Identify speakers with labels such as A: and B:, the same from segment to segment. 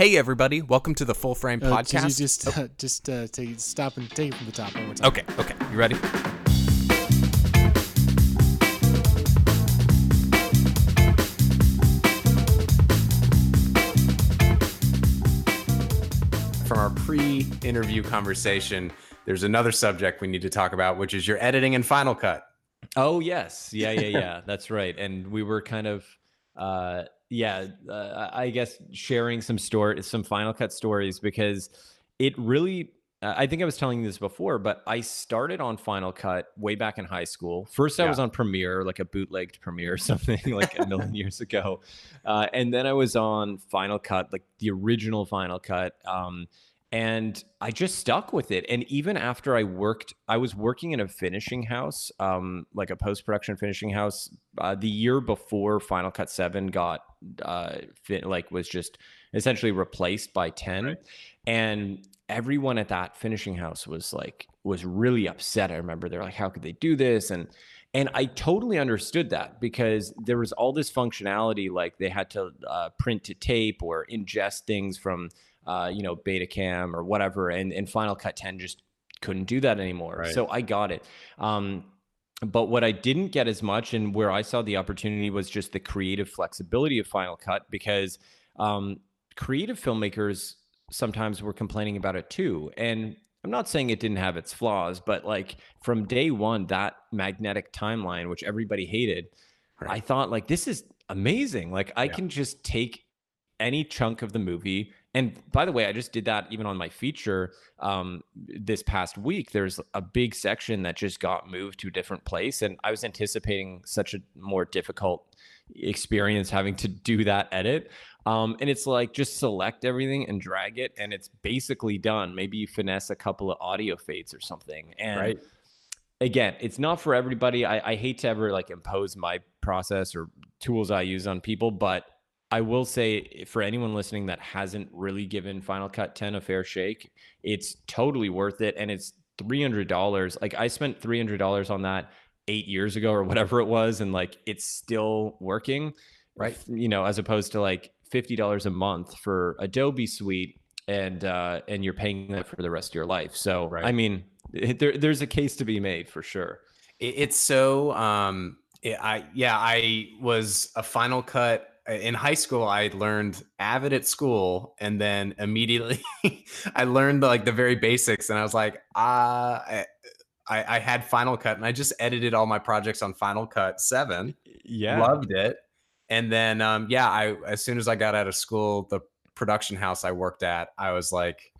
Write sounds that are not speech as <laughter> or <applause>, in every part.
A: Hey everybody, welcome to the Full Frame
B: Uh,
A: Podcast.
B: Did you just uh, just uh, take stop and take it from the top one more time?
A: Okay, okay. You ready? From our pre-interview conversation, there's another subject we need to talk about, which is your editing and Final Cut.
C: Oh yes, yeah, yeah, yeah. That's right. And we were kind of, uh, yeah, uh, I guess sharing some story, some Final Cut stories because it really. Uh, I think I was telling you this before, but I started on Final Cut way back in high school. First, I was on Premiere, like a bootlegged Premiere or <laughs> something, like a million <laughs> years ago, uh, and then I was on Final Cut, like the original Final Cut. Um, and I just stuck with it. And even after I worked, I was working in a finishing house, um, like a post production finishing house, uh, the year before Final Cut Seven got uh, fit, like was just essentially replaced by ten, and everyone at that finishing house was like was really upset. I remember they're like, "How could they do this?" and and I totally understood that because there was all this functionality, like they had to uh, print to tape or ingest things from uh, you know, Betacam or whatever, and and Final Cut 10 just couldn't do that anymore.
A: Right.
C: So I got it. Um, but what I didn't get as much, and where I saw the opportunity, was just the creative flexibility of Final Cut because um, creative filmmakers sometimes were complaining about it too. And I'm not saying it didn't have its flaws, but like from day one, that magnetic timeline, which everybody hated,
A: Right.
C: I thought like this is amazing. Like I
A: Yeah.
C: can just take any chunk of the movie. And by the way, I just did that even on my feature um, this past week. There's a big section that just got moved to a different place, and I was anticipating such a more difficult experience having to do that edit. Um, and it's like just select everything and drag it, and it's basically done. Maybe you finesse a couple of audio fades or something, and
A: Right.
C: again, it's not for everybody. I, I hate to ever like impose my process or tools I use on people, but I will say for anyone listening that hasn't really given Final Cut 10 a fair shake, it's totally worth it. And it's $300. Like I spent $300 on that eight years ago or whatever it was. And like it's still working.
A: Right.
C: You know, as opposed to like $50 a month for Adobe Suite and uh and you're paying that for the rest of your life. So
A: Right.
C: I mean, it, there, there's a case to be made for sure.
A: It, it's so um it, I yeah, I was a Final Cut in high school. I learned Avid at school, and then immediately <laughs> I learned like the very basics, and I was like, ah. I, I, had Final Cut, and I just edited all my projects on Final Cut Seven.
C: Yeah.
A: loved it and then um yeah i as soon as i got out of school the production house i worked at i was like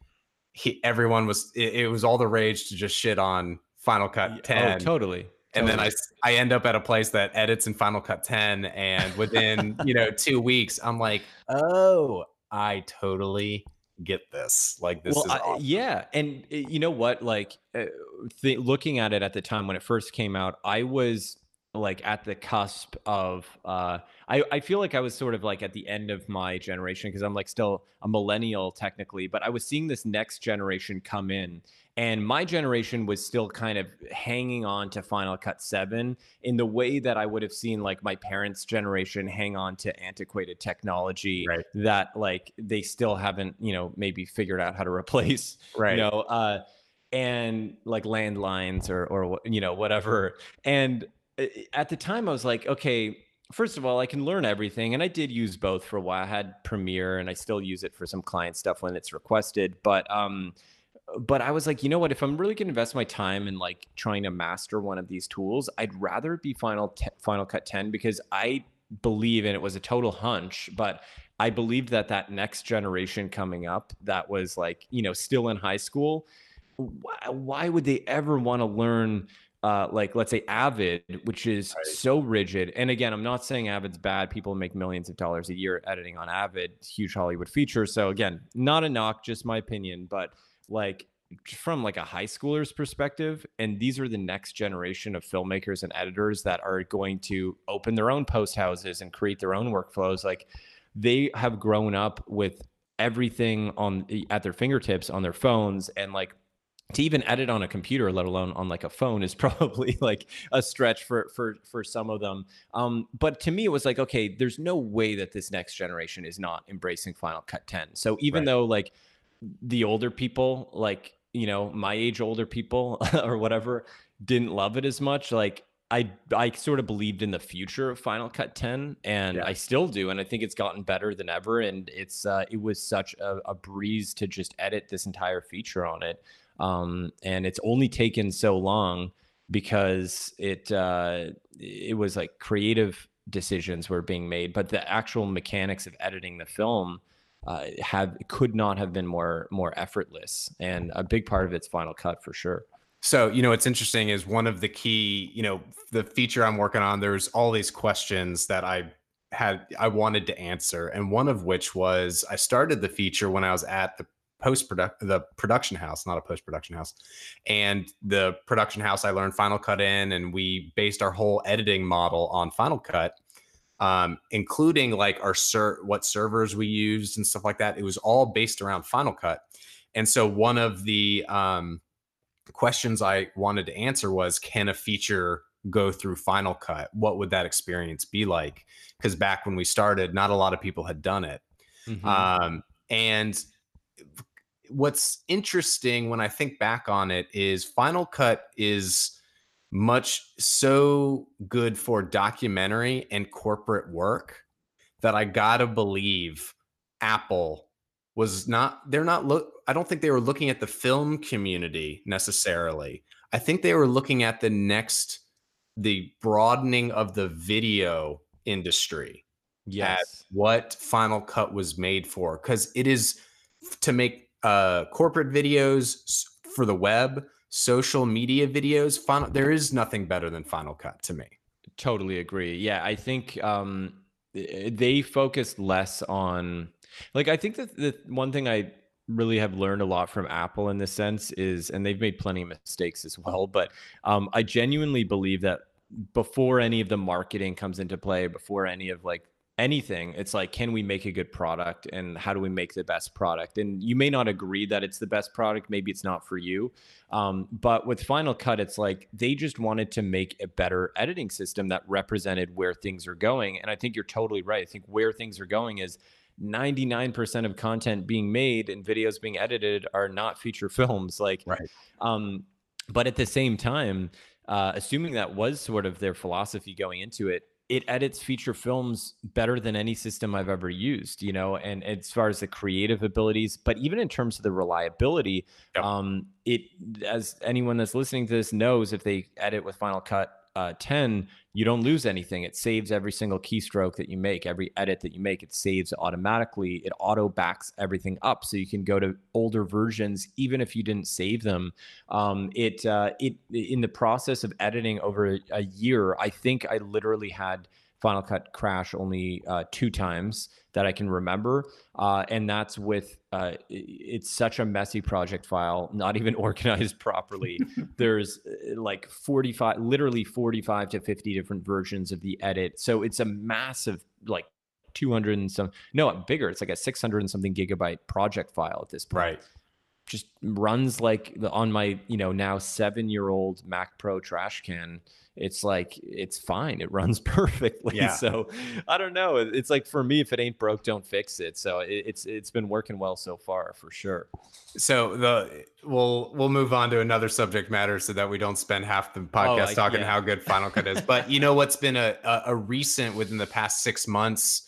A: he, everyone was it, it was all the rage to just shit on final cut 10
C: Oh, totally.
A: And then I,
C: totally.
A: I end up at a place that edits in final cut 10 and within you know two weeks i'm like oh i totally get this like this
C: well,
A: is
C: I- yeah, and uh, you know what? Like, uh, th- looking at it at the time when it first came out, I was like at the cusp of. Uh, I I feel like I was sort of like at the end of my generation because I'm like still a millennial technically, but I was seeing this next generation come in. And my generation was still kind of hanging on to Final Cut 7 in the way that I would have seen like my parents' generation hang on to antiquated technology
A: Right.
C: that like they still haven't, you know, maybe figured out how to <laughs> replace,
A: right
C: you know, uh, and like landlines or or you know whatever. And uh, at the time, I was like, okay, first of all, I can learn everything, and I did use both for a while. I had Premiere, and I still use it for some client stuff when it's requested, but um. But I was like, you know what? If I'm really going to invest my time in like trying to master one of these tools, I'd rather it be Final te- Final Cut 10 because I believe, and it was a total hunch, but I believed that that next generation coming up that was like, you know, still in high school, why, why would they ever want to learn uh, like let's say Avid, which is
A: Right.
C: so rigid. And again, I'm not saying Avid's bad. People make millions of dollars a year editing on Avid, huge Hollywood feature. So again, not a knock, just my opinion, but like from like a high schooler's perspective and these are the next generation of filmmakers and editors that are going to open their own post houses and create their own workflows like they have grown up with everything on at their fingertips on their phones and like to even edit on a computer let alone on like a phone is <laughs> probably like a stretch for for for some of them um, but to me it was like okay there's no way that this next generation is not embracing final cut 10 so even right. though like the older people like you know my age older people <laughs> or whatever didn't love it as much like I I sort of believed in the future of Final Cut 10, and yeah. I still do, and I think it's gotten better than ever. And it's uh, it was such a, a, breeze to just edit this entire feature on it. Um, and it's only taken so long because it uh, it was like creative decisions were being made, but the actual mechanics of editing the film uh, have could not have been more more effortless, and a big part of it's Final Cut for sure.
A: So, you know, what's interesting is one of the key, you know, the feature I'm working on, there's all these questions that I had, I wanted to answer. And one of which was I started the feature when I was at the post production the production house not a post production house and the production house i learned final cut in and we based our whole editing model on final cut um, including like our ser- what servers we used and stuff like that it was all based around final cut. And so one of the um, questions i wanted to answer was can a feature go through final cut? What would that experience be like? Because back when we started not a lot of people had done it. Mm-hmm. um, and what's interesting when I think back on it is Final Cut is much so good for documentary and corporate work that I gotta believe Apple was not they're not look I don't think they were looking at the film community necessarily. I think they were looking at the next the broadening of the video industry.
C: Yes.
A: what Final Cut was made for cuz it is to make uh, corporate videos for the web, social media videos. Final, there is nothing better than Final Cut to me.
C: Totally agree. Yeah, I think um, they focused less on, like, I think that the one thing I really have learned a lot from Apple in this sense is, and they've made plenty of mistakes as well, but um, I genuinely believe that before any of the marketing comes into play, before any of like anything it's like can we make a good product and how do we make the best product? And you may not agree that it's the best product maybe it's not for you um, but with final cut it's like they just wanted to make a better editing system that represented where things are going. And i think you're totally right. I think where things are going is 99% of content being made and videos being edited are not feature <laughs> films. Like
A: right.
C: um, but at the same time uh, assuming that was sort of their philosophy going into it it edits feature films better than any system I've ever used, you know, and as far as the creative abilities, but even in terms of the reliability, yep. um, it, as anyone that's listening to this knows, if they edit with Final Cut uh, 10, you don't lose anything. It saves every single keystroke that you make, every edit that you make, it saves automatically. It auto backs everything up, so you can go to older versions even if you didn't save them. Um, it uh, it in the process of editing over a, a year, I think I literally had Final Cut crash only uh, two times that I can remember, uh, and that's with uh, it's such a messy project file, not even <laughs> organized properly. <laughs> There's uh, like 45, literally 45 to 50 different versions of the edit, so it's a massive like 200 and some no bigger. It's like a 600 and something gigabyte project file at this point.
A: Right.
C: Just runs like the, on my you know now seven year old Mac Pro trash can it's like it's fine. It runs <laughs> perfectly. Yeah. So I don't know. It's like for me, if it ain't broke, don't fix it. So it, it's it's been working well so far for sure.
A: So the we'll we'll move on to another subject matter so that we don't spend half the oh, podcast oh, talking yeah. how good Final Cut is. But you know what's been a, a, a recent within the past six months,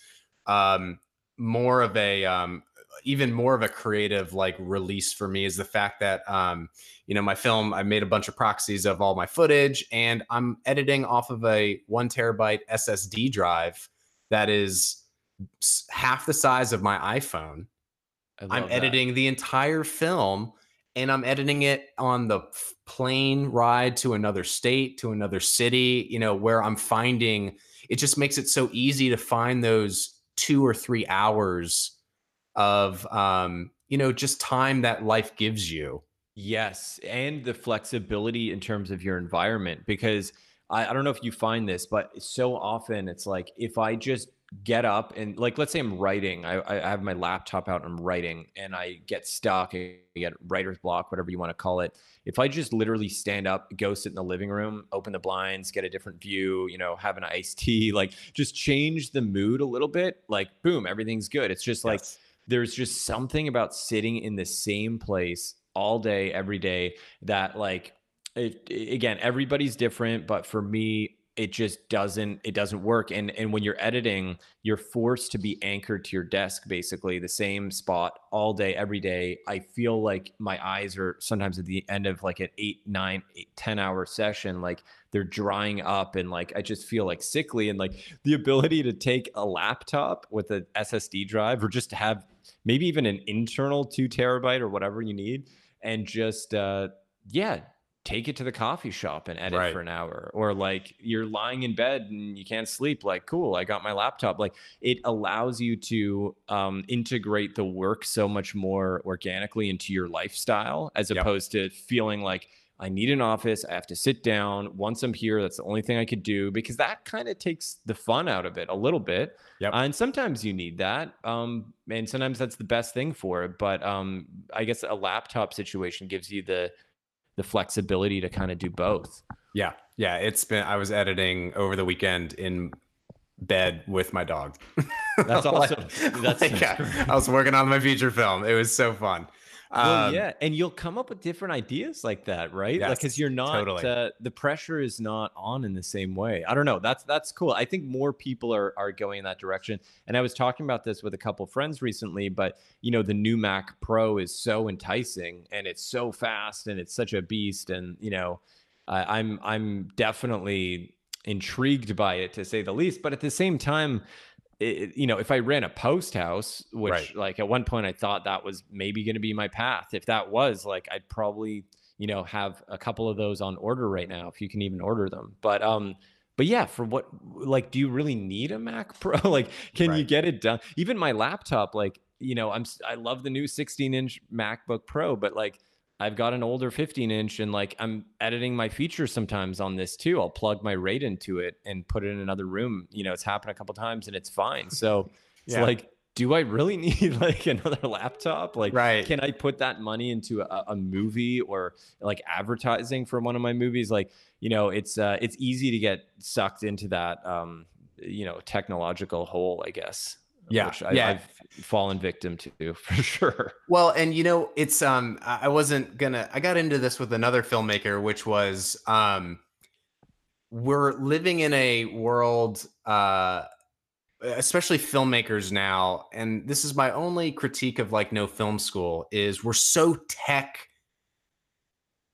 A: um, more of a um, even more of a creative like release for me is the fact that um, you know my film I made a bunch of proxies of all my footage and I'm editing off of a one terabyte SSD drive that is half the size of my iPhone. I'm that. editing the entire film and I'm editing it on the plane ride to another state, to another city, you know, where I'm finding it just makes it so easy to find those two or three hours of um, you know, just time that life gives you.
C: Yes, and the flexibility in terms of your environment because I, I don't know if you find this, but so often it's like if I just get up and like let's say I'm writing, I, I have my laptop out and I'm writing and I get stuck, I get writer's block, whatever you want to call it. If I just literally stand up, go sit in the living room, open the blinds, get a different view, you know, have an iced <laughs> tea, like just change the mood a little bit, like boom, everything's good. It's just like
A: Yes.
C: There's just something about sitting in the same place all day, every day that like it, again, everybody's different, but for me, it just doesn't it doesn't work. And and when you're editing you're forced to be anchored to your desk basically the same spot all day every day. I feel like my eyes are sometimes at the end of like an eight nine eight, 10 hour session like they're drying up and like i just feel like sickly. And like the ability to take a laptop with a ssd drive or just have maybe even an internal two terabyte or whatever you need and just uh yeah take it to the coffee shop and edit
A: Right.
C: for an hour or like you're lying in bed and you can't sleep like cool i got my laptop like it allows you to um, integrate the work so much more organically into your lifestyle as
A: Yep.
C: opposed to feeling like i need an office i have to sit down once i'm here that's the only thing i could do because that kind of takes the fun out of it a little bit
A: Yep.
C: Uh, and sometimes you need that um, and sometimes that's the best thing for it but um, i guess a laptop situation gives you the the flexibility to kind of do both.
A: Yeah, yeah. It's been. I was editing over the weekend in bed with my dog. <laughs>
C: That's awesome. That's
A: like,
C: that's
A: I,
C: great.
A: I was working on my feature film. It was so fun.
C: Well,
A: Um,
C: yeah, and you'll come up with different ideas like that, right? like, because you're not
A: totally.
C: uh, the pressure is not on in the same way. I don't know. That's that's cool. I think more people are are going in that direction. And I was talking about this with a couple friends recently, but you know, the new Mac Pro is so enticing and it's so fast and it's such a beast. And you know, I, I'm I'm definitely intrigued by it to say the least. But at the same time, it, you know, if I ran a post house, which
A: Right.
C: like at one point I thought that was maybe going to be my path. If that was like, I'd probably, you know, have a couple of those on order right now, if you can even order them. But, um, but yeah, for what, like, do you really need a Mac <laughs> Pro? like, can you get it done? Even my laptop, like, you know, I'm, I love the new 16 inch MacBook Pro, but like, I've got an older 15 inch and like I'm editing my features sometimes on this too. I'll plug my RAID into it and put it in another room. You know, it's happened a couple times and it's fine. So <laughs> it's like, do I really <laughs> need like another laptop? Like,
A: Right.
C: can I put that money into a, a movie or like advertising for one of my movies? Like, you know, it's uh, it's easy to get sucked into that, um, you know, technological hole, I guess.
A: Yeah,
C: which I,
A: yeah.
C: I've fallen victim to <laughs> for sure.
A: Well, and you know, it's um I I wasn't gonna I got into this with another filmmaker, which was um we're living in a world uh especially filmmakers now, and this is my only critique of like no film school, is we're so tech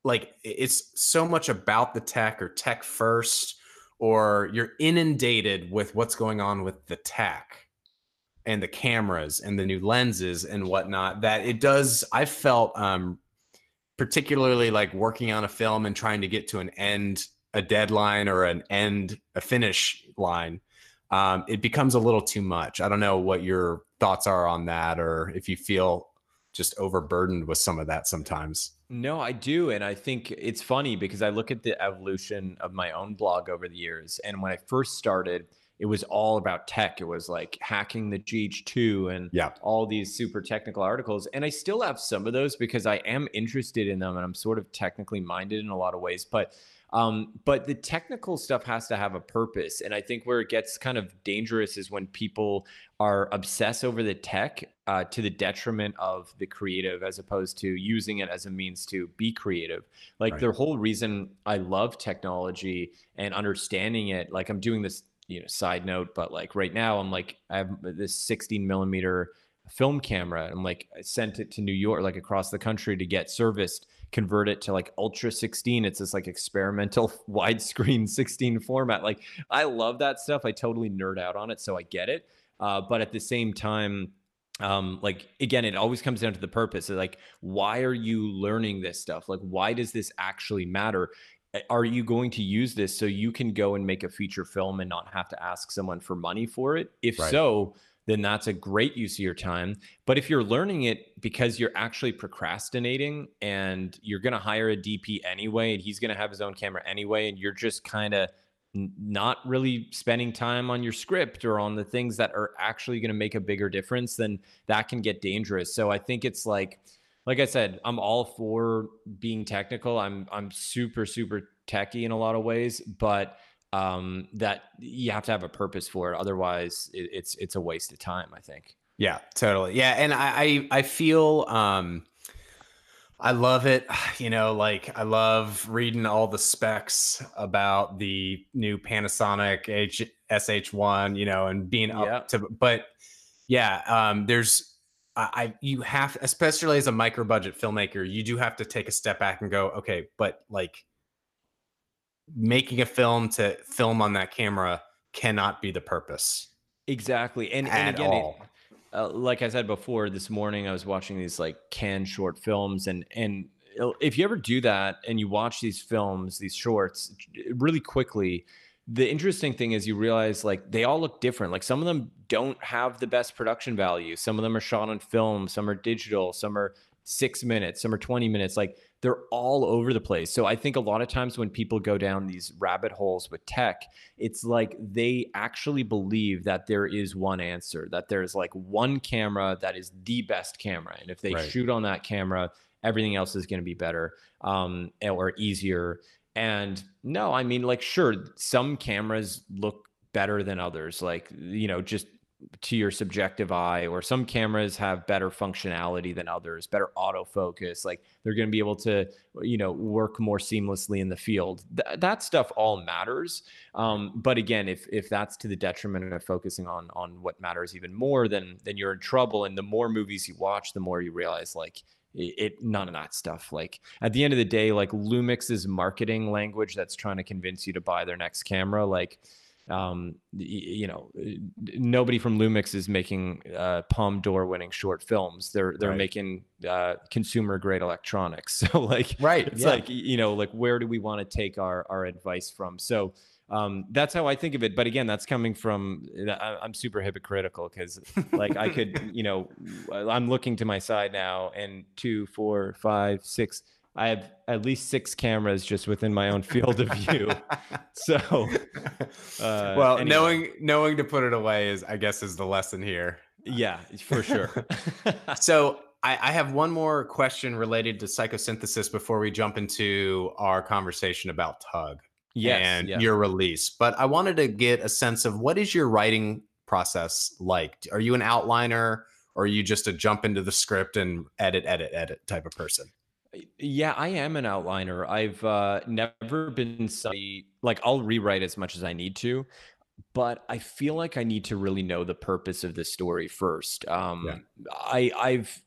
A: like it's so much about the tech or tech first, or you're inundated with what's going on with the tech and the cameras and the new lenses and whatnot that it does i felt um particularly like working on a film and trying to get to an end a deadline or an end a finish line um it becomes a little too much i don't know what your thoughts are on that or if you feel just overburdened with some of that sometimes
C: No, I do. And I think it's funny because I look at the evolution of my own blog over the years. And when I first started, it was all about tech. It was like hacking the GH2 and
A: Yeah.
C: all these super technical articles. And I still have some of those because I am interested in them and I'm sort of technically minded in a lot of ways. But um, but the technical stuff has to have a purpose. And I think where it gets kind of dangerous is when people are obsessed over the tech uh, to the detriment of the creative as opposed to using it as a means to be creative like
A: Right.
C: the whole reason i love technology and understanding it like i'm doing this you know side note but like right now i'm like i have this 16 millimeter film camera i'm like i sent it to new york like across the country to get serviced convert it to like ultra 16 it's this like experimental <laughs> widescreen 16 format. Like i love that stuff. I totally nerd out on it so i get it. Uh, but at the same time um like again it always comes down to the purpose. Like why are you learning this stuff? Like why does this actually matter are you going to use this so you can go and make a feature film and not have to ask someone for money for it if
A: Right.
C: so then that's a great use of your time but if you're learning it because you're actually procrastinating and you're going to hire a dp anyway and he's going to have his own camera anyway and you're just kind of not really spending time on your script or on the things that are actually going to make a bigger difference, then that can get dangerous. So I think it's like, like I said, I'm all for being technical. I'm I'm super super techy in a lot of ways, but um, that you have to have a purpose for it. Otherwise, it, it's it's a waste of time. I think.
A: Yeah, totally. Yeah, and I I, I feel um I love it. <sighs> You know, like I love reading all the specs about the new Panasonic H SH1, you know, and being up to but yeah, um there's I, you have especially as a micro budget filmmaker, you do have to take a step back and go, okay, but like making a film to film on that camera cannot be the purpose
C: Exactly, and,
A: at
C: and again, it, uh, like I said before, this morning I was watching these like Cannes short films, and and if you ever do that and you watch these films, these shorts, really quickly, the interesting thing is you realize like they all look different. Like some of them don't have the best production value. Some of them are shot on film. Some are digital. Some are six minutes. Some are twenty minutes. Like they're all over the place. So I think a lot of times when people go down these rabbit holes with tech, it's like they actually believe that there is one answer, that there's like one camera that is the best camera. And if they
A: Right.
C: shoot on that camera, everything else is going to be better um, or easier. And no, I mean, like, sure, some cameras look better than others, like, you know, just to your subjective eye, or some cameras have better functionality than others, better autofocus. Like, they're going to be able to, you know, work more seamlessly in the field. Th- that stuff all matters. Um, but again, if if that's to the detriment of focusing on on what matters even more, then then you're in trouble. And the more movies you watch, the more you realize like it, it none of that stuff. Like at the end of the day, like Lumix's marketing language that's trying to convince you to buy their next camera, like um you know uh, nobody from lumix is making uh Palme d'Or winning short films they're they're
A: Right.
C: making uh consumer grade electronics <laughs> so like
A: Right.
C: it's
A: yeah.
C: like you know like where do we want to take our our advice from so um that's how i think of it but again that's coming from I- i'm super hypocritical because like i could <laughs> you know i'm looking to my side now and two four five six i have at least six cameras just within my own field of <laughs> view so <laughs> uh,
A: well,
C: anyway.
A: knowing knowing to put it away is, I guess, is the lesson here.
C: yeah for sure
A: So I have one more question related to psychosynthesis before we jump into our conversation about Tugg
C: yes
A: and
C: yeah.
A: your release. But I wanted to get a sense of what is your writing process like? Are you an outliner or are you just a jump into the script and edit, edit, edit type of person?
C: Yeah, I am an outliner. I've uh, never been somebody like I'll rewrite as much as I need to, but I feel like I need to really know the purpose of the story first. Um,
A: Yeah.
C: I I've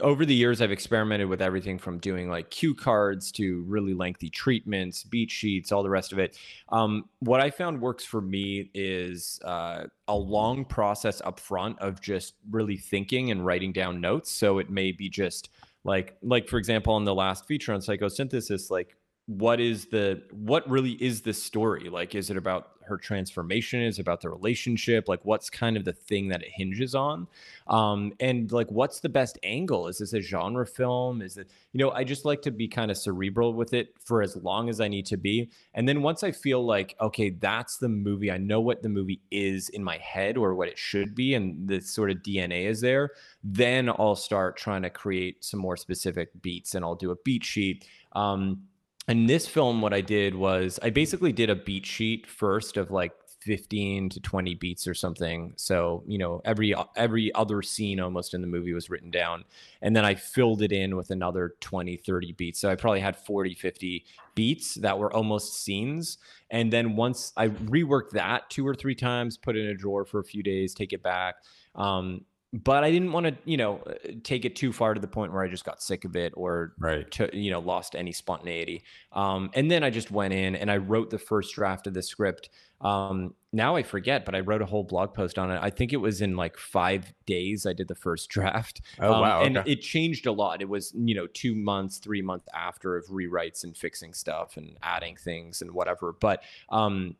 C: over the years I've experimented with everything from doing like cue cards to really lengthy treatments, beat sheets, all the rest of it. Um, what I found works for me is uh, a long process up front of just really thinking and writing down notes. So it may be just like like for example on the last feature on psychosynthesis like what is the what really is the story like is it about her transformation is about the relationship like what's kind of the thing that it hinges on um and like what's the best angle is this a genre film is it you know i just like to be kind of cerebral with it for as long as i need to be and then once i feel like okay that's the movie i know what the movie is in my head or what it should be and the sort of dna is there then I'll start trying to create some more specific beats and I'll do a beat sheet. Um, and this film, what I did was I basically did a beat sheet first of like 15 to 20 beats or something. So, you know, every every other scene almost in the movie was written down. And then I filled it in with another 20, 30 beats. So I probably had 40, 50 beats that were almost scenes. And then once I reworked that two or three times, put it in a drawer for a few days, take it back. Um, but I didn't want to, you know, uh, take it too far to the point where I just got sick of it or
A: Right.
C: to, you know, lost any spontaneity. Um, and then I just went in and I wrote the first draft of the script. Um, now I forget, but I wrote a whole blog post on it. I think it was in like five days I did the first <laughs> draft.
A: Oh,
C: Um,
A: wow.
C: And it changed a lot. It was, you know, two months, three months after of rewrites and fixing stuff and adding things and whatever. But, um,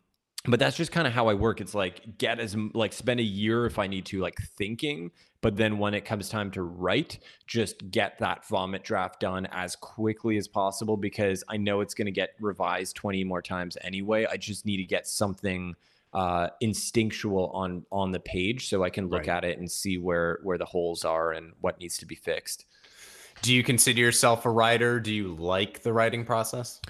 C: but that's just kind of how I work. It's like get as like spend a year if I need to like thinking, but then when it comes time to write just get that vomit draft done as quickly as possible because i know it's going to get revised 20 more times anyway i just need to get something uh, instinctual on on the page so i can look
A: Right.
C: at it and see where where the holes are and what needs to be fixed
A: Do you consider yourself a writer? Do you like the writing process?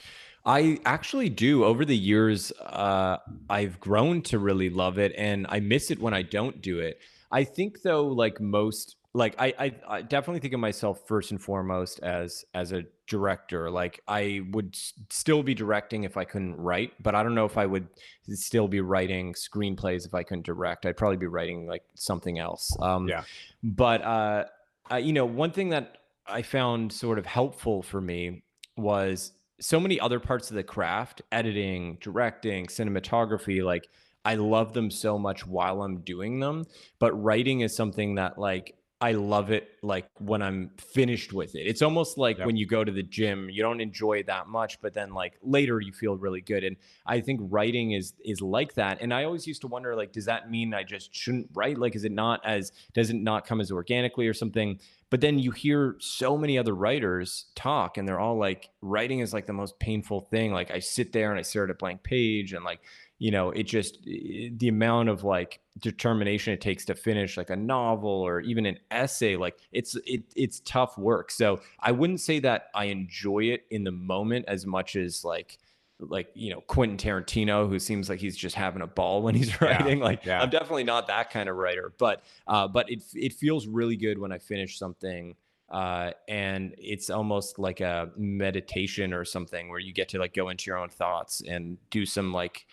C: I actually do. Over the years, uh, I've grown to really love it, and I miss it when I don't do it. I think, though, like most, like I, I, I definitely think of myself first and foremost as as a director. Like I would s- still be directing if I couldn't write, but I don't know if I would still be writing screenplays if I couldn't direct. I'd probably be writing like something else. Um,
A: Yeah.
C: But uh, uh, you know, one thing that I found sort of helpful for me was so many other parts of the craft editing directing cinematography like i love them so much while i'm doing them but writing is something that like i love it like when i'm finished with it. It's almost like
A: Yep.
C: when you go to the gym you don't enjoy it that much but then like later you feel really good and i think writing is is like that and i always used to wonder like does that mean i just shouldn't write? Like is it not as does it not come as organically or something? But then you hear so many other writers talk and they're all like writing is like the most painful thing. Like i sit there and i stare at a blank page and like you know it just the amount of like determination it takes to finish like a novel or even an essay like it's it, it's tough work so i wouldn't say that i enjoy it in the moment as much as like like you know Quentin Tarantino, who seems like he's just having a ball when he's <laughs>
A: Yeah,
C: writing. Like
A: yeah.
C: I'm definitely not that kind of writer, but uh, but it it feels really good when I finish something, uh, and it's almost like a meditation or something where you get to like go into your own thoughts and do some like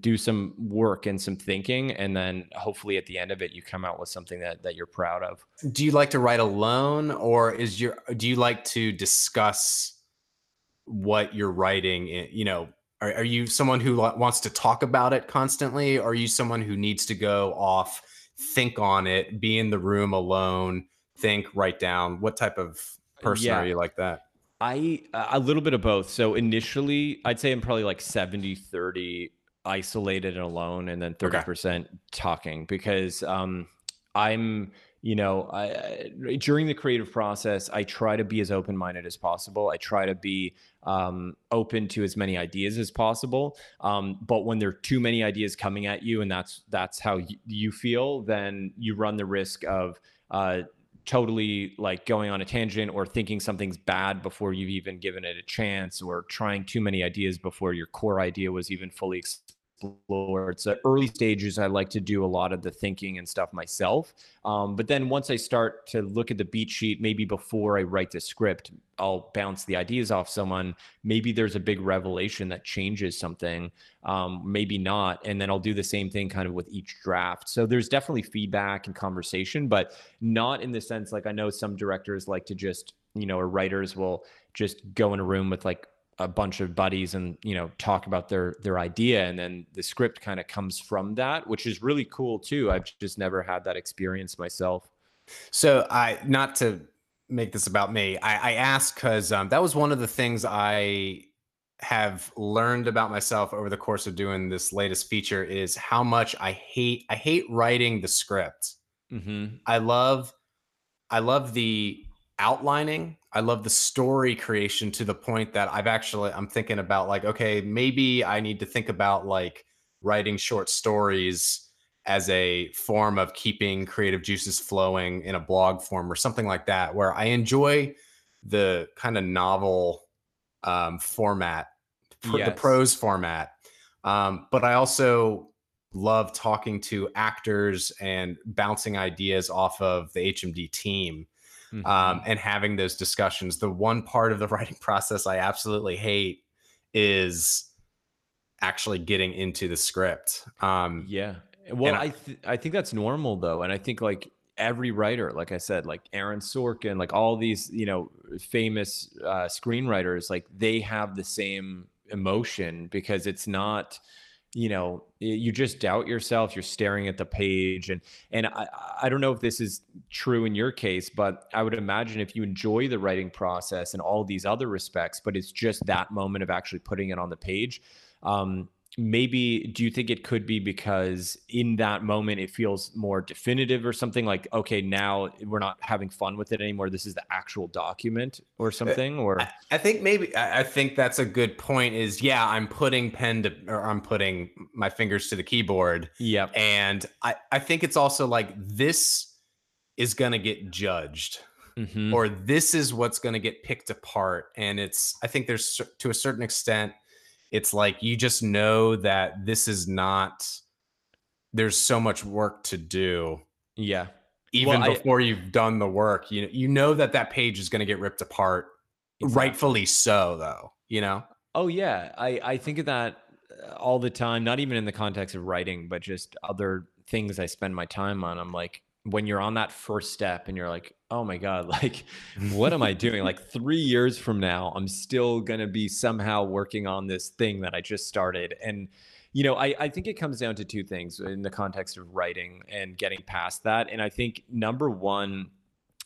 C: do some work and some thinking, and then hopefully at the end of it you come out with something that that you're proud of.
A: Do you like to write alone, or is your do you like to discuss what you're writing? You know, are, are you someone who wants to talk about it constantly? Or are you someone who needs to go off, think on it, be in the room alone, think, write down? What type of person
C: Yeah.
A: are you like that?
C: I a little bit of both. So initially, I'd say I'm probably like 70 30 isolated and alone and then 30% talking because um I'm you know, I, I during the creative process, I try to be as open-minded as possible. I try to be um, open to as many ideas as possible. Um, but when there are too many ideas coming at you, and that's that's how y- you feel, then you run the risk of uh, totally like going on a tangent or thinking something's bad before you've even given it a chance or trying too many ideas before your core idea was even fully explored so early stages i like to do a lot of the thinking and stuff myself. Um, but then once i start to look at the beat sheet maybe before i write the script i'll bounce the ideas off someone. Maybe there's a big revelation that changes something um, maybe not. And then i'll do the same thing kind of with each draft. So there's definitely feedback and conversation but not in the sense like I know some directors like to just, you know, or writers will just go in a room with like a bunch of buddies and, you know, talk about their their idea and then the script kind of comes from that, which is really cool too. I've just never had that experience myself.
A: So I not to make this about me. I, I asked because um, that was one of the things I have learned about myself over the course of doing this latest feature is how much I hate I hate writing the script.
C: Mm-hmm.
A: I love I love the outlining. I love the story creation to the point that I've actually I'm thinking about like okay, maybe I need to think about like writing short stories as a form of keeping creative juices flowing in a blog form or something like that where I enjoy the kind of novel um, format, pr- the prose format. Um, but I also love talking to actors and bouncing ideas off of the HMD team
C: Mm-hmm.
A: um, and having those discussions. The one part of the <laughs> writing process I absolutely hate is actually getting into the script. Um,
C: Yeah. Well,
A: I-
C: I th- I think that's normal though, and I think like every writer, like I said, like Aaron Sorkin, like all these you know famous uh, screenwriters, like they have the same emotion because it's not you know you just doubt yourself you're staring at the page and and I, I don't know if this is true in your case but i would imagine if you enjoy the writing process and all these other respects but it's just that moment of actually putting it on the page um, maybe do you think it could be because in that moment it feels more definitive or something like okay now we're not having fun with it anymore. This is the actual document or uh, something or?
A: I, I think maybe I think that's a good point is yeah I'm putting pen to or I'm putting my fingers to the keyboard
C: yep.
A: and I I think it's also like this is going to get judged
C: Mhm.
A: or this is what's going to get picked apart and it's I think there's to a certain extent it's like you just know that this is not there's so much work to do
C: yeah
A: even
C: Well, I-
A: before you've done the work you you know that that page is going to get ripped apart
C: Exactly.
A: rightfully so though you know
C: Oh yeah, I I think of that uh, all the time. Not even in the context of writing, but just other things I spend my time on. I'm like, when you're on that first step, and you're like, oh my god, <laughs> like, what am I <laughs> doing? Like three years from now, I'm still gonna be somehow working on this thing that I just started. And you know, I I think it comes down to two things in the context of writing and getting past that. And I think number one,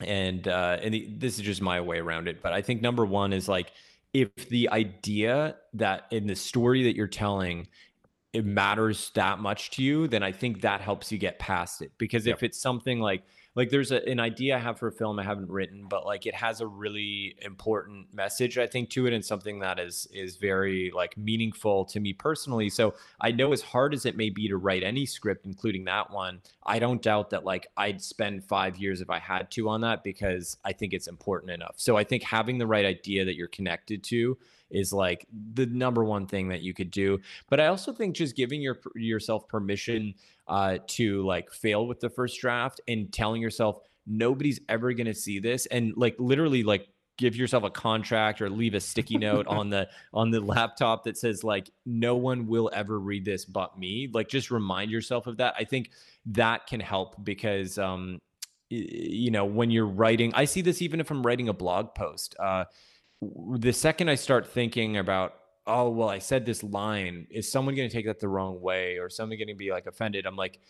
C: and uh, and the, this is just my way around it, but I think number one is like if the idea that in the story that you're telling it matters that much to you then i think that helps you get past it. Because
A: Yep.
C: if it's something like like there's a, an idea i have for a film i haven't written but like it has a really important message i think to it and something that is is very like meaningful to me personally. So i know as hard as it may be to write any script including that one i don't doubt that like i'd spend five years if i had to on that because i think it's important enough. So i think having the right idea that you're connected to is like the number one thing that you could do but i also think just giving your yourself permission uh, to like fail with the first draft and telling yourself nobody's ever going to see this and like literally like give yourself a contract or leave a sticky note <laughs> on the on the laptop that says like no one will ever read this but me like just remind yourself of that. I think that can help because um you know when you're writing i see this even if i'm writing a blog post uh the second i start thinking about oh well i said this line is someone going to take that the wrong way or someone going to be like offended? I'm like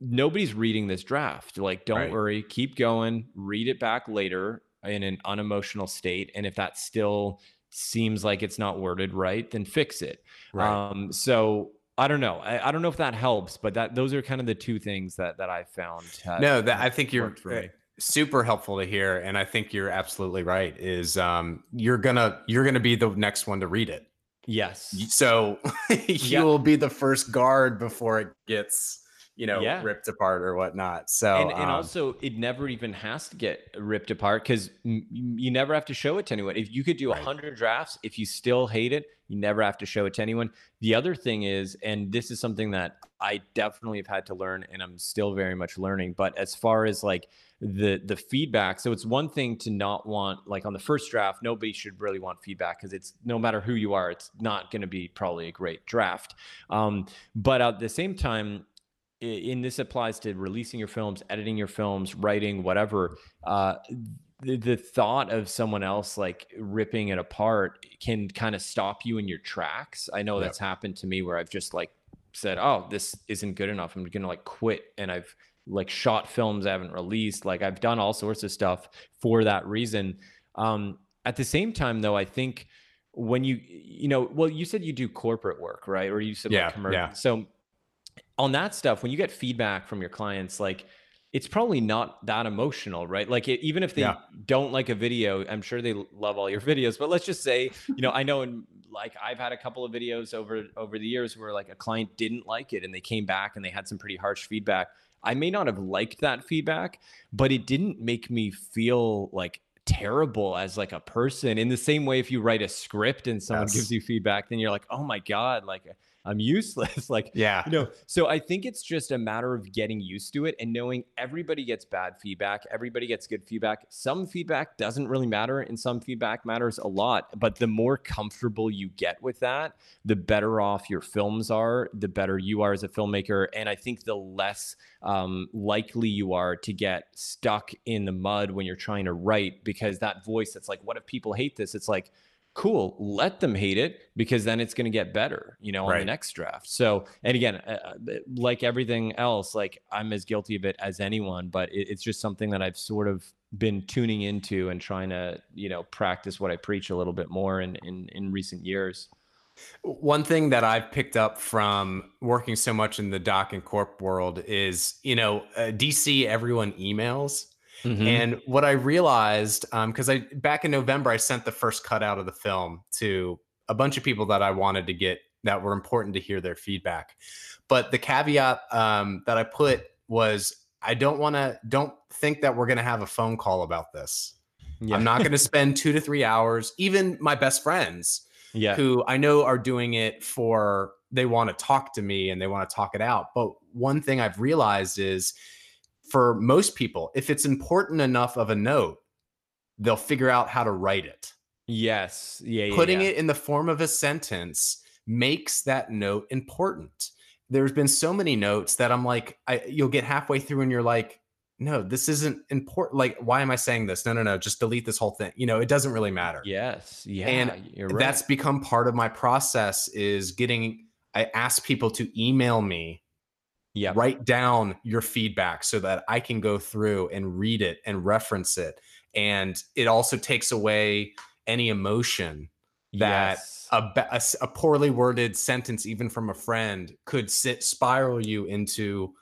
C: nobody's reading this draft. Like don't
A: Right.
C: worry. Keep going. Read it back later in an unemotional state and if that still seems like it's not worded right then fix it. Um so i don't know. I, I don't know if that helps but that those are kind of the two things that that i found had-
A: no that i think you're uh,
C: me.
A: Super helpful to hear and i think you're absolutely right is um you're gonna you're gonna be the next one to read it
C: yes
A: so <laughs> you
C: Yeah.
A: will be the first guard before it gets you know
C: Yeah.
A: ripped apart or whatnot so
C: and, and
A: um,
C: also it never even has to get ripped apart because you never have to show it to anyone if you could do a
A: Right.
C: 100 drafts if you still hate it you never have to show it to anyone the other thing is and this is something that i definitely have had to learn and i'm still very much learning but as far as like the the feedback so it's one thing to not want like on the first draft nobody should really want feedback because it's no matter who you are it's not going to be probably a great draft um, but at the same time i- and this applies to releasing your films, editing your films, writing, whatever. Uh, the, the thought of someone else like ripping it apart can kind of stop you in your tracks. I know
A: Yep.
C: that's happened to me where I've just like said, "Oh, this isn't good enough. I'm gonna like quit," and I've like shot films I haven't released. Like I've done all sorts of stuff for that reason. Um, at the same time, though, I think when you you know, well, you said you do corporate work, right? Or you said
A: Yeah,
C: like commercial.
A: yeah.
C: So on that stuff, when you get feedback from your clients, like it's probably not that emotional, right? Like it, even if they
A: Yeah.
C: don't like a video, I'm sure they love all your videos. But let's just say, you know, I know in like I've had a couple of videos over over the years where like a client didn't like it and they came back and they had some pretty harsh feedback. I may not have liked that feedback, but it didn't make me feel like terrible as like a person in the same way if you write a script and someone
A: Yes.
C: gives you feedback then you're like oh my god like i'm useless. <laughs> Like
A: yeah.
C: you know so i think it's just a matter of getting used to it and knowing everybody gets bad feedback everybody gets good feedback. Some feedback doesn't really matter and some feedback matters a lot but the more comfortable you get with that the better off your films are the better you are as a filmmaker and i think the less um, likely you are to get stuck in the mud when you're trying to write because that voice that's like what if people hate this? It's like cool let them hate it because then it's going to get better you know on the next draft. So and again uh, uh, like everything else like i'm as guilty of it as anyone but it, it's just something that i've sort of been tuning into and trying to you know practice what i preach a little bit more in in, in recent years.
A: One thing that I've picked up from working so much in the doc and corp world is, you know, uh, DC, everyone emails. Mm-hmm. And what I realized, because um, I back in November, I sent the first cut out of the film to a bunch of people that I wanted to get that were important to hear their feedback. But the caveat um, that I put was, I don't want to, don't think that we're going to have a phone call about this. Yeah. I'm not going to spend two to three hours. Even my best friends, yeah. who I know are doing it for they want to talk to me and they want to talk it out. But one thing I've realized is for most people, if it's important enough of a note, they'll figure out how to write it.
C: Yes. Yeah.
A: Putting
C: yeah.
A: it in the form of a sentence makes that note important. There's been so many notes that I'm like, I, you'll get halfway through and you're like, no, this isn't important. Like, why am I saying this? No, no, no, just delete this whole thing. You know, it doesn't really matter.
C: Yes. Yeah.
A: And right. that's become part of my process is getting, I ask people to email me.
C: Yeah.
A: Write down your feedback so that I can go through and read it and reference it. And it also takes away any emotion that yes. a, a, a poorly worded sentence, even from a friend, could sit spiral you into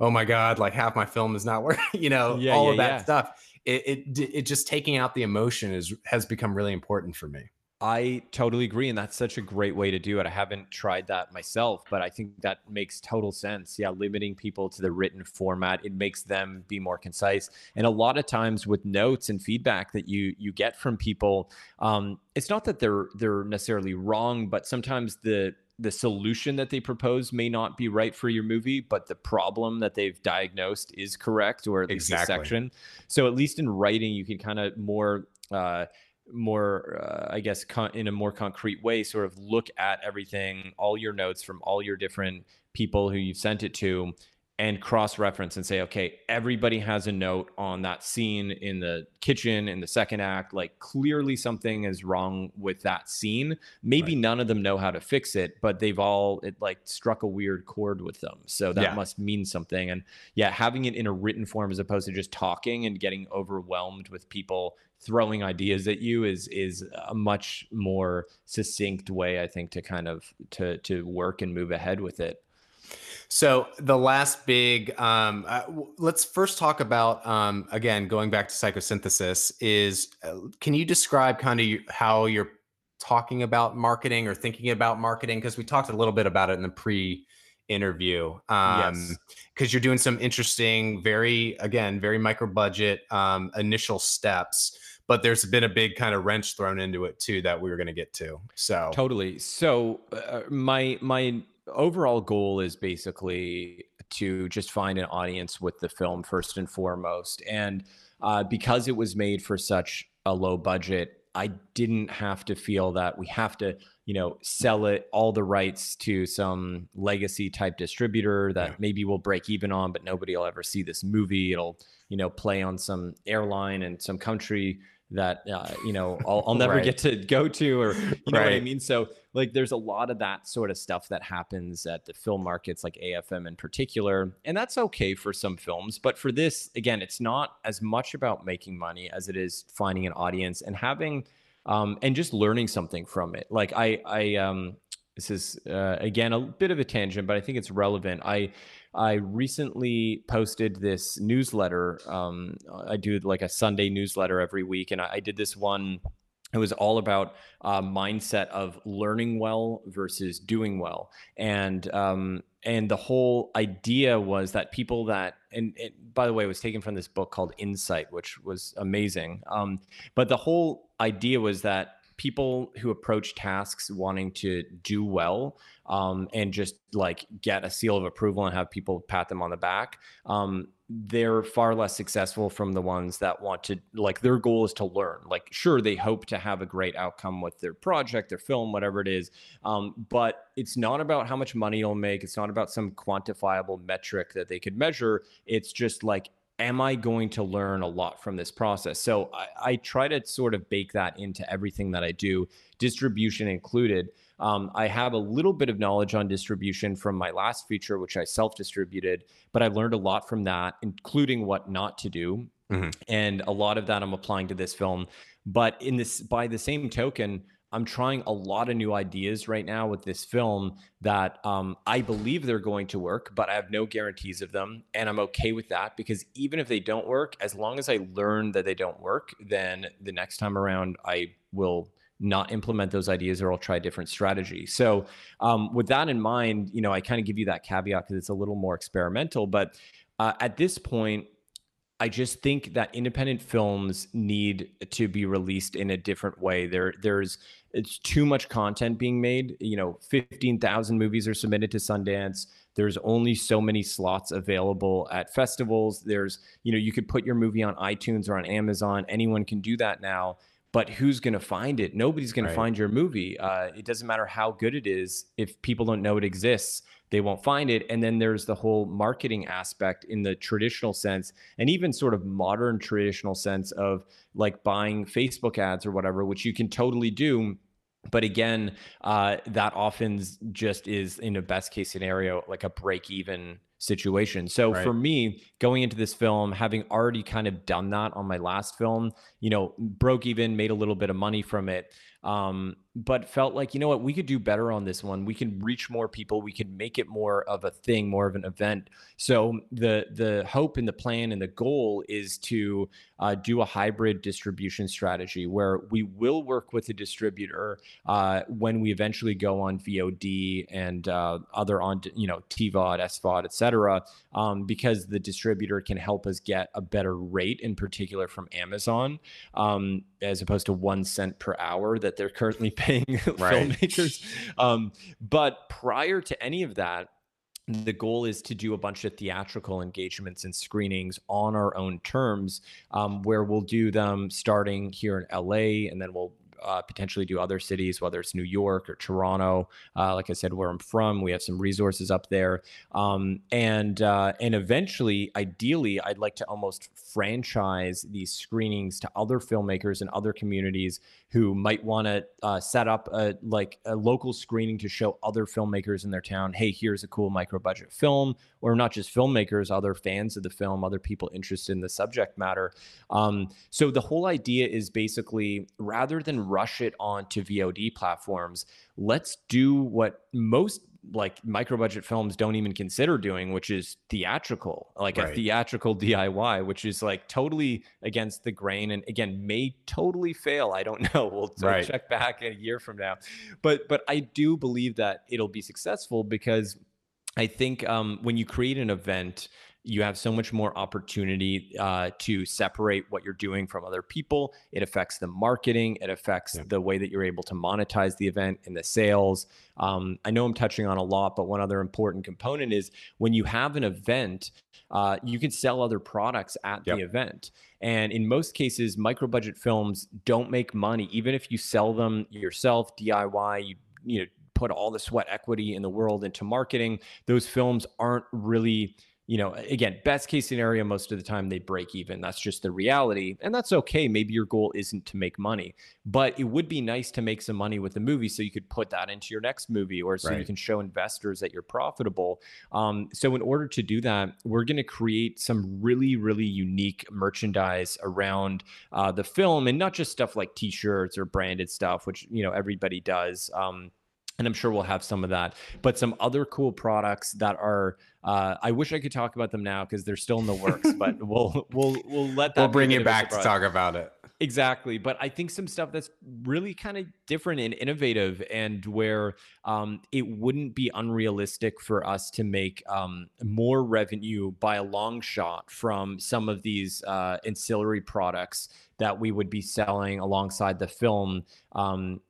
A: oh my god like half my film is not <laughs> working you know yeah, all yeah, of that yeah. stuff it, it it just taking out the emotion is has become really important for me
C: I totally agree. And that's such a great way to do it. I haven't tried that myself, but I think that makes total sense. Yeah, limiting people to the written format, it makes them be more concise. And a lot of times with notes and feedback that you you get from people, um, it's not that they're they're necessarily wrong, but sometimes the the solution that they propose may not be right for your movie, but the problem that they've diagnosed is correct, or at least exactly. a section. So at least in writing, you can kind of more, uh, more, uh, I guess, con- in a more concrete way, sort of look at everything, all your notes from all your different people who you've sent it to, and cross reference and say, okay, everybody has a note on that scene in the kitchen in the second act. Like clearly something is wrong with that scene. Maybe right. none of them know how to fix it, but they've all, it like struck a weird chord with them. So that yeah. must mean something. And yeah, having it in a written form as opposed to just talking and getting overwhelmed with people throwing ideas at you is is a much more succinct way i think to kind of to to work and move ahead with it
A: so the last big, um, uh, let's first talk about um, again going back to psychosynthesis. Is uh, can you describe kind of how you're talking about marketing or thinking about marketing? Because we talked a little bit about it in the pre interview. Um, yes. Because you're doing some interesting, very again, very micro budget um, initial steps but there's been a big kind of wrench thrown into it too that we were going to get to. So
C: totally. So uh, my my overall goal is basically to just find an audience with the film first and foremost. And uh, because it was made for such a low budget, I didn't have to feel that we have to, you know, sell it all the rights to some legacy type distributor that yeah. maybe we'll break even on, but nobody will ever see this movie. It'll, you know, play on some airline and some country that uh, you know I'll, I'll never right. get to go to or you know right. what I mean so like there's a lot of that sort of stuff that happens at the film markets like AFM in particular and that's okay for some films but for this again it's not as much about making money as it is finding an audience and having um, and just learning something from it like I I um this is uh, again a bit of a tangent but I think it's relevant I I recently posted this newsletter. Um, I do like a Sunday newsletter every week, and I, I did this one. It was all about uh, mindset of learning well versus doing well, and um, and the whole idea was that people that and, and, by the way, it was taken from this book called Insight, which was amazing. Um, but the whole idea was that people who approach tasks wanting to do well um, and just like get a seal of approval and have people pat them on the back um, they're far less successful from the ones that want to like their goal is to learn. Like sure they hope to have a great outcome with their project their film whatever it is um, but it's not about how much money you'll make. It's not about some quantifiable metric that they could measure. It's just like am I going to learn a lot from this process? So I, I, try to sort of bake that into everything that I do, distribution included. Um, I have a little bit of knowledge on distribution from my last feature, which I self distributed, but I learned a lot from that, including what not to do. Mm-hmm. And a lot of that I'm applying to this film. But in this, by the same token, I'm trying a lot of new ideas right now with this film that um, I believe they're going to work, but I have no guarantees of them. And I'm okay with that because even if they don't work, as long as I learn that they don't work, then the next time around I will not implement those ideas or I'll try a different strategy. So, um, with that in mind, you know, I kind of give you that caveat because it's a little more experimental. But uh, at this point, I just think that independent films need to be released in a different way. There, there's it's too much content being made. You know, fifteen thousand movies are submitted to Sundance. There's only so many slots available at festivals. There's, you know, you could put your movie on iTunes or on Amazon. Anyone can do that now but who's going to find it? Nobody's going right. to find your movie. Uh, it doesn't matter how good it is. If people don't know it exists, they won't find it. And then there's the whole marketing aspect in the traditional sense, and even sort of modern traditional sense of like buying Facebook ads or whatever, which you can totally do. But again, uh, that often just is in a best case scenario, like a break even situation. So right. for me, going into this film, having already kind of done that on my last film, you know, broke even, made a little bit of money from it um, but felt like you know what we could do better on this one we can reach more people we can make it more of a thing more of an event so the the hope and the plan and the goal is to uh, do a hybrid distribution strategy where we will work with a distributor uh, when we eventually go on VOD and uh, other on you know TVOD, SVOD, etc. Um, because the distributor can help us get a better rate, in particular from Amazon, um, as opposed to one cent per hour that they're currently <laughs> paying filmmakers. Um, but prior to any of that, the goal is to do a bunch of theatrical engagements and screenings on our own terms, um, where we'll do them starting here in LA, and then we'll uh, potentially do other cities, whether it's New York or Toronto. Uh, like I said, where I'm from, we have some resources up there, um, and uh, and eventually, ideally, I'd like to almost franchise these screenings to other filmmakers and other communities who might want to uh, set up a like a local screening to show other filmmakers in their town, hey, here's a cool micro budget film, or not just filmmakers, other fans of the film, other people interested in the subject matter. Um, so the whole idea is basically rather than rush it onto VOD platforms, let's do what most like micro budget films don't even consider doing, which is theatrical, like right. a theatrical DIY, which is like totally against the grain and again may totally fail. I don't <laughs> know. We'll right. check back a year from now. But but I do believe that it'll be successful because I think um, when you create an event, you have so much more opportunity uh, to separate what you're doing from other people. It affects the marketing, it affects yeah. the way that you're able to monetize the event and the sales. Um, I know I'm touching on a lot, but one other important component is when you have an event, uh, you can sell other products at yep. the event. And in most cases, micro budget films don't make money, even if you sell them yourself, DIY, you you know put all the sweat equity in the world into marketing. Those films aren't really you know, again, best case scenario, most of the time they break even. That's just the reality. And that's okay. Maybe your goal isn't to make money, but it would be nice to make some money with the movie so you could put that into your next movie or so right. you can show investors that you're profitable. Um, so, in order to do that, we're going to create some really, really unique merchandise around uh, the film and not just stuff like t shirts or branded stuff, which, you know, everybody does. Um, and I'm sure we'll have some of that. But some other cool products that are uh, I wish I could talk about them now because they're still in the works, but <laughs> we'll we'll we'll let that.
A: We'll bring you back to talk about it.
C: Exactly, but I think some stuff that's really kind of different and innovative, and where um, it wouldn't be unrealistic for us to make um, more revenue by a long shot from some of these uh, ancillary products that we would be selling alongside the film, um,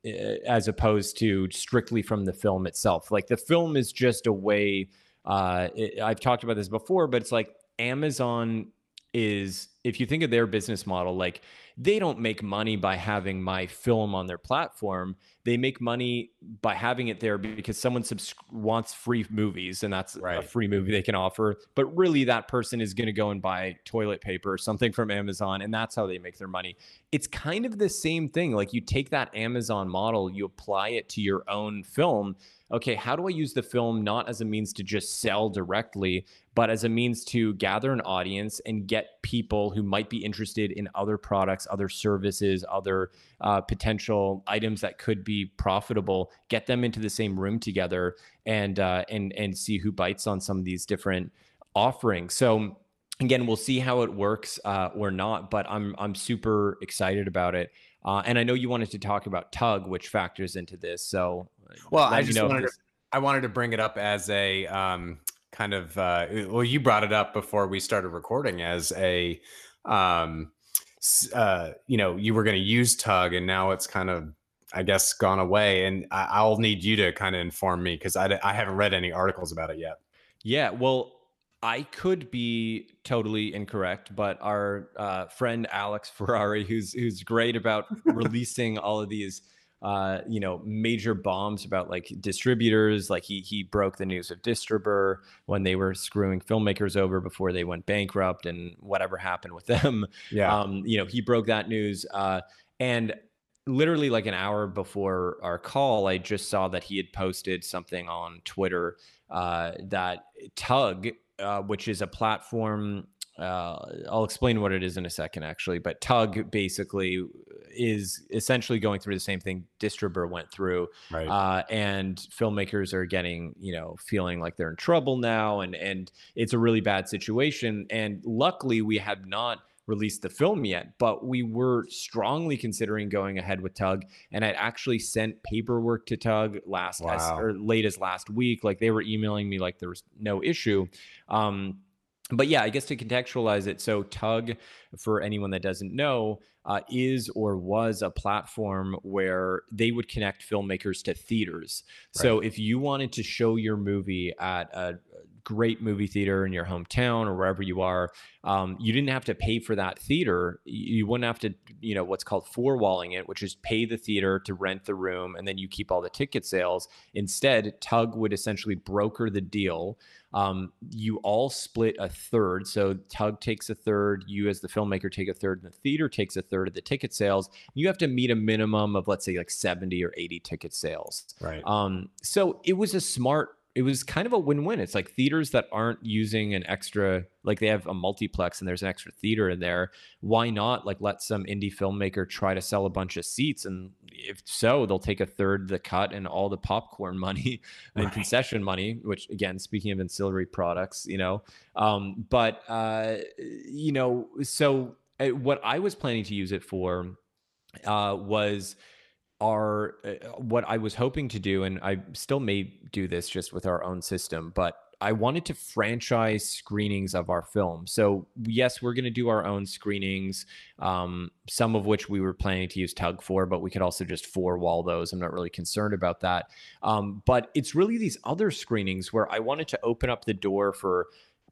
C: as opposed to strictly from the film itself. Like the film is just a way uh, it, I've talked about this before, but it's like Amazon is, if you think of their business model, like they don't make money by having my film on their platform. They make money by having it there because someone subs- wants free movies and that's right. a free movie they can offer. But really, that person is going to go and buy toilet paper or something from Amazon, and that's how they make their money. It's kind of the same thing. Like you take that Amazon model, you apply it to your own film okay, how do I use the film not as a means to just sell directly, but as a means to gather an audience and get people who might be interested in other products, other services, other uh, potential items that could be profitable. Get them into the same room together and uh, and and see who bites on some of these different offerings. So again, we'll see how it works uh, or not. But I'm I'm super excited about it. Uh, and I know you wanted to talk about Tugg, which factors into this. So,
A: well, I just wanted this... to, I wanted to bring it up as a um, kind of uh, well, you brought it up before we started recording as a um, uh, you know you were going to use Tugg, and now it's kind of I guess gone away. And I, will need you to kind of inform me because I, I haven't read any articles about it yet.
C: Yeah, well, I could be totally incorrect, but our uh, friend Alex Ferrari, who's who's great about <laughs> releasing all of these, uh, you know, major bombs about like distributors. Like he he broke the news of Distribber when they were screwing filmmakers over before they went bankrupt and whatever happened with them.
A: Yeah,
C: um, you know, he broke that news. Uh, and literally like an hour before our call, I just saw that he had posted something on Twitter uh, that Tugg uh, which is a platform. Uh, I'll explain what it is in a second, actually. But Tugg basically is essentially going through the same thing Distribber went through,
A: right.
C: uh, and filmmakers are getting, you know, feeling like they're in trouble now, and and it's a really bad situation. And luckily, we have not released the film yet, but we were strongly considering going ahead with Tugg. And I'd actually sent paperwork to Tugg last wow. as, or late as last week. Like they were emailing me like there was no issue. Um, but yeah, I guess to contextualize it, so Tugg, for anyone that doesn't know, uh, is or was a platform where they would connect filmmakers to theaters. Right. So if you wanted to show your movie at a great movie theater in your hometown or wherever you are, um, you didn't have to pay for that theater. You wouldn't have to, you know, what's called four walling it, which is pay the theater to rent the room and then you keep all the ticket sales. Instead, Tugg would essentially broker the deal. Um, you all split a third. So Tugg takes a third, you as the filmmaker take a third, and the theater takes a third of the ticket sales. You have to meet a minimum of, let's say, like 70 or 80 ticket sales.
A: Right.
C: Um, so it was a smart it was kind of a win-win. It's like theaters that aren't using an extra, like they have a multiplex and there's an extra theater in there. Why not like let some indie filmmaker try to sell a bunch of seats? And if so, they'll take a third the cut and all the popcorn money <laughs> and right. concession money, which again, speaking of ancillary products, you know, um, but uh, you know, so uh, what I was planning to use it for uh, was are uh, what I was hoping to do, and I still may do this just with our own system, but I wanted to franchise screenings of our film. So yes, we're going to do our own screenings, um, some of which we were planning to use Tugg for, but we could also just four wall those. I'm not really concerned about that. Um, but it's really these other screenings where I wanted to open up the door for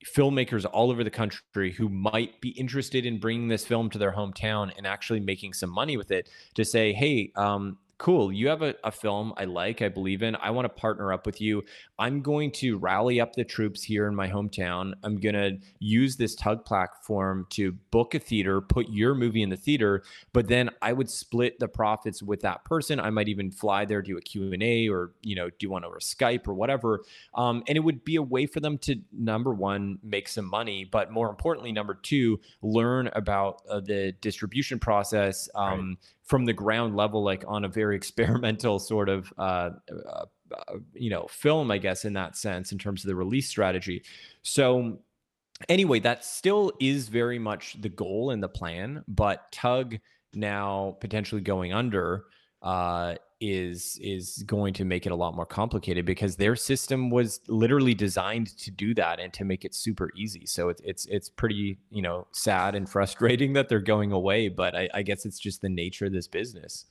C: filmmakers all over the country who might be interested in bringing this film to their hometown and actually making some money with it to say, hey, um, cool, you have a, a film I like, I believe in. I want to partner up with you. I'm going to rally up the troops here in my hometown. I'm going to use this Tugg platform to book a theater, put your movie in the theater, but then I would split the profits with that person. I might even fly there, do a Q&A or, you know, do one over Skype or whatever. Um, and it would be a way for them to, number one, make some money, but more importantly, number two, learn about uh, the distribution process, um, right from the ground level, like on a very <laughs> experimental sort of, uh, uh, uh, you know, film, I guess, in that sense, in terms of the release strategy. So, anyway, that still is very much the goal and the plan, but Tugg now potentially going under uh, is is going to make it a lot more complicated because their system was literally designed to do that and to make it super easy. So it's it's it's pretty you know sad and frustrating <laughs> that they're going away, but I, I guess it's just the nature of this business.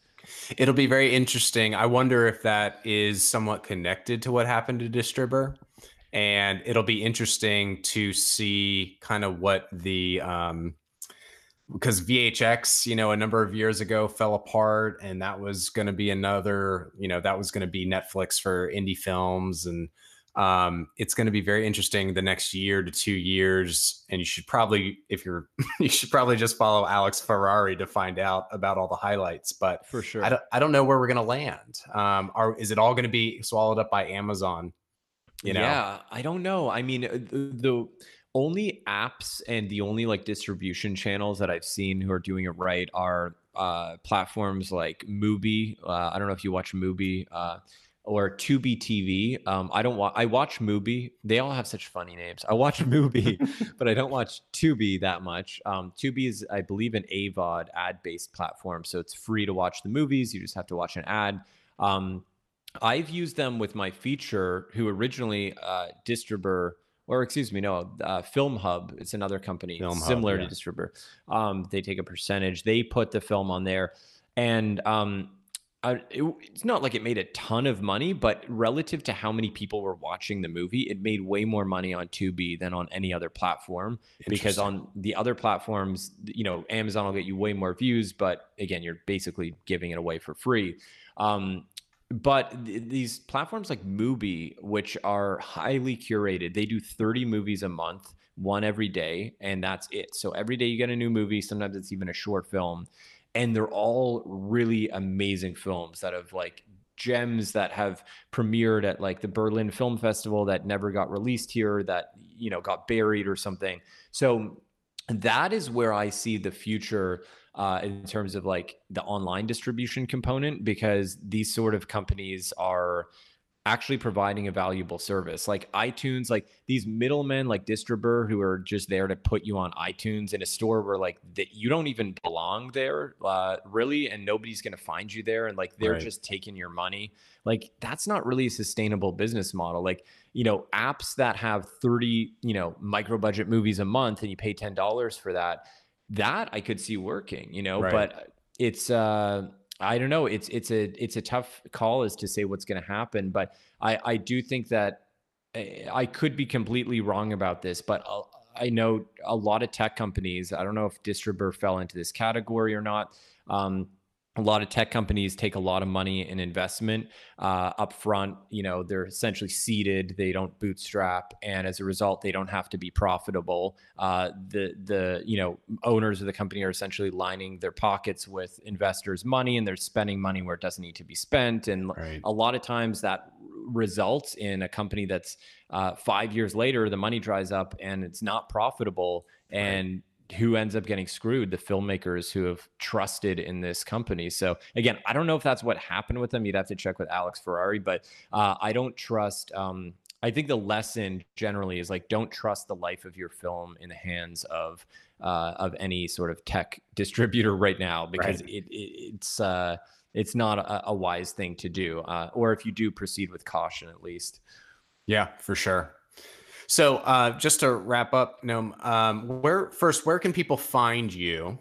A: It'll be very interesting. I wonder if that is somewhat connected to what happened to Distribber. And it'll be interesting to see kind of what the um, because VHX, you know, a number of years ago fell apart, and that was going to be another, you know, that was going to be Netflix for indie films, and um, it's going to be very interesting the next year to two years. And you should probably, if you're, <laughs> you should probably just follow Alex Ferrari to find out about all the highlights. But
C: for sure,
A: I don't, I don't know where we're going to land. Um, are is it all going to be swallowed up by Amazon?
C: You know? Yeah, I don't know. I mean, uh, the, the only apps and the only like distribution channels that I've seen who are doing it right are uh, platforms like Mubi. Uh, I don't know if you watch Mubi uh, or Tubi TV. Um, I don't watch. I watch Mubi. They all have such funny names. I watch <laughs> Mubi, but I don't watch Tubi that much. Um, Tubi is, I believe, an AVOD ad-based platform, so it's free to watch the movies. You just have to watch an ad. Um, I've used them with my feature, who originally uh, Distribber or excuse me, no, uh, FilmHub. It's another company Film similar Hub, yeah. to Distribber. Um, they take a percentage. They put the film on there, and um, I, it, it's not like it made a ton of money, but relative to how many people were watching the movie, it made way more money on Tubi than on any other platform. Because on the other platforms, you know, Amazon will get you way more views, but again, you're basically giving it away for free. Um, but th- these platforms like Mubi, which are highly curated, they do 30 movies a month, one every day, and that's it. So every day you get a new movie. Sometimes it's even a short film, and they're all really amazing films that have like gems that have premiered at like the Berlin Film Festival that never got released here, that you know got buried or something. So that is where I see the future uh, in terms of like the online distribution component because these sort of companies are actually providing a valuable service. Like itunes like these middlemen like Distribber who are just there to put you on itunes in a store where like that you don't even belong there uh, really and nobody's to find you there and like they're right. just taking your money. Like that's not really a sustainable business model. Like you know apps that have 30 you know micro budget movies a month and you pay $10 for that that I could see working, you know, right. but it's uh I don't know. It's it's a it's a tough call as to say what's going to happen, but I I do think that eh, I could be completely wrong about this, but I know a lot of tech companies. I don't know if Distribber fell into this category or not. Um, a lot of tech companies take a lot of money in investment uh, up front you know they're essentially seeded they don't bootstrap and as a result they don't have to be profitable uh, the the you know owners of the company are essentially lining their pockets with investors money and they're spending money where it doesn't need to be spent and right. a lot of times that results in a company that's uh, five years later the money dries up and it's not profitable and right who ends up getting screwed the filmmakers who have trusted in this company. So again i don't know if that's what happened with them. You'd have to check with alex ferrari but uh, i don't trust um, i think the lesson generally is like don't trust the life of your film in the hands of uh, of any sort of tech <laughs> distributor right now because right. It, it, it's uh, it's not a, a, wise thing to do uh, or if you do proceed with caution at least.
A: Yeah for sure so uh, just to wrap up, Noam, um, where first, where can people find you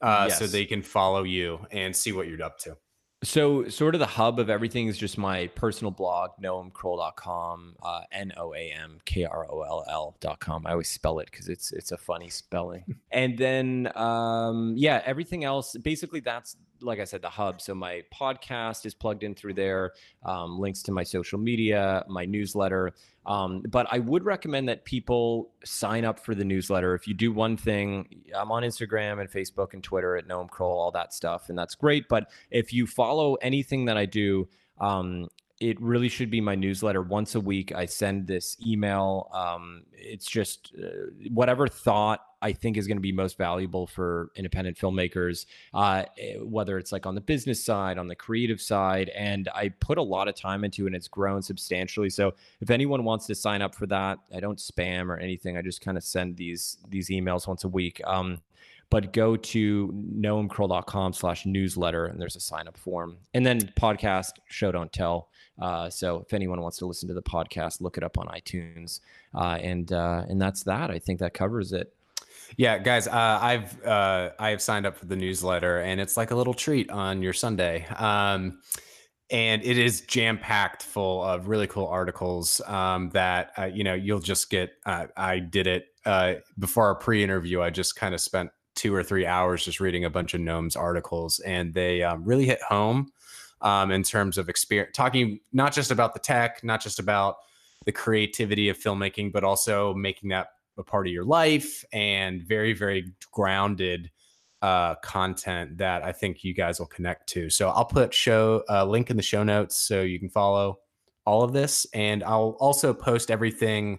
A: uh, yes. so they can follow you and see what you're up to?
C: So, sort of the hub of everything is just my personal blog, noamkroll.com, uh, N O A M K R O L L.com. I always spell it because it's it's a funny spelling. <laughs> and then, um, yeah, everything else, basically, that's like I said, the hub. So, my podcast is plugged in through there, um, links to my social media, my newsletter. Um, but I would recommend that people sign up for the newsletter. If you do one thing, I'm on Instagram and Facebook and Twitter at Noam Kroll, all that stuff, and that's great. But if you follow anything that I do, um, it really should be my newsletter once a week. I send this email. Um, it's just uh, whatever thought I think is going to be most valuable for independent filmmakers, uh, eh, whether it's like on the business side, on the creative side. And I put a lot of time into it and it's grown substantially. So if anyone wants to sign up for that, I don't spam or anything. I just kind of send these these emails once a week. Um, but go to noamkroll.com slash newsletter and there's a sign up form. And then podcast, show don't tell. Uh, so if anyone wants to listen to the podcast, look it up on iTunes. Uh, and uh, and that's that. I think that covers it.
A: Yeah, guys, uh, I've uh, I have signed up for the newsletter, and it's like a little treat on your Sunday. Um, and it is jam packed full of really cool articles um, that uh, you know you'll just get. I did it before our pre-interview. I just kind of spent two or three hours just reading a bunch of Noam's articles, and they um, really hit home um, in terms of experience, talking not just about the tech, not just about the creativity of filmmaking, but also making that a part of your life and very, very grounded uh, content that I think you guys will connect to. So I'll put show a uh, link in the show notes so you can follow all of this, and I'll also post everything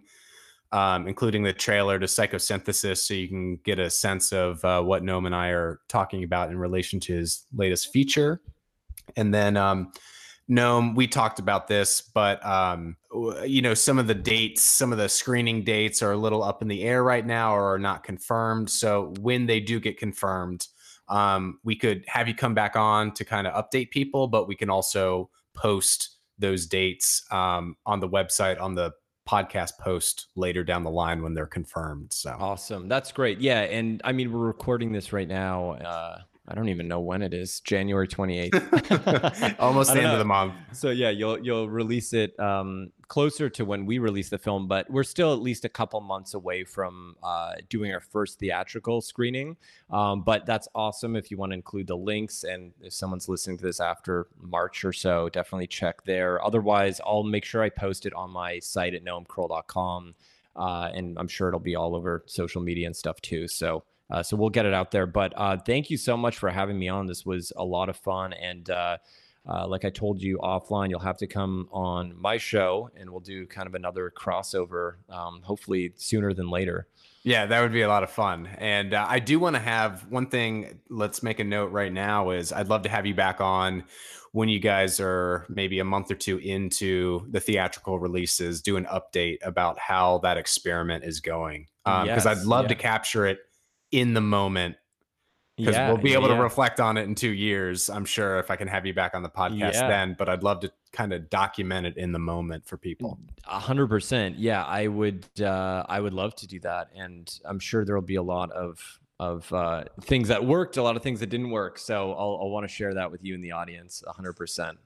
A: um, including the trailer to Psychosynthesis, so you can get a sense of uh, what Noam and I are talking about in relation to his latest feature. And then, um, Noam, we talked about this, but um, you know, some of the dates, some of the screening dates are a little up in the air right now or are not confirmed. So when they do get confirmed, um, we could have you come back on to kind of update people, but we can also post those dates um, on the website on the podcast post later down the line when they're confirmed. So
C: awesome. That's great. Yeah. And I mean, we're recording this right now. Uh, I don't even know when it is. January 28th. <laughs>
A: Almost <laughs> the end know. of the month.
C: So yeah, you'll you'll release it um, closer to when we release the film, but we're still at least a couple months away from uh, doing our first theatrical screening. Um, but that's awesome if you want to include the links and if someone's listening to this after March or so, definitely check there. Otherwise, I'll make sure I post it on my site at noamkroll.com. Uh, and I'm sure it'll be all over social media and stuff too. So uh, so we'll get it out there. But uh, thank you so much for having me on. This was a lot of fun. And uh, uh, like I told you offline, you'll have to come on my show and we'll do kind of another crossover, um, hopefully sooner than later.
A: Yeah, that would be a lot of fun. And uh, I do want to have one thing, let's make a note right now is I'd love to have you back on when you guys are maybe a month or two into the theatrical releases, do an update about how that experiment is going. Because um, yes, I'd love yeah. to capture it in the moment because yeah, we'll be able yeah. to reflect on it in two years. I'm sure if I can have you back on the podcast yeah. then, but I'd love to kind of document it in the moment for people.
C: Hundred percent. Yeah, I would. Uh, I would love to do that, and I'm sure there will be a lot of of uh, things that worked, a lot of things that didn't work. So I'll, I'll want to share that with you in the audience. Hundred percent.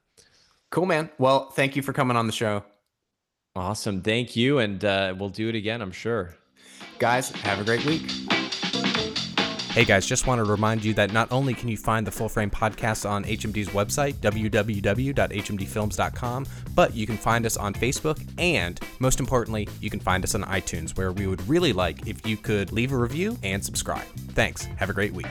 A: Cool, man. Well, thank you for coming on the show.
C: Awesome. Thank you, and uh, we'll do it again. I'm sure.
A: Guys, have a great week. Hey guys, just wanted to remind you that not only can you find the Full Frame podcast on HMD's website, www.hmdfilms.com, but you can find us on Facebook, and most importantly, you can find us on iTunes, where we would really like if you could leave a review and subscribe. Thanks. Have a great week.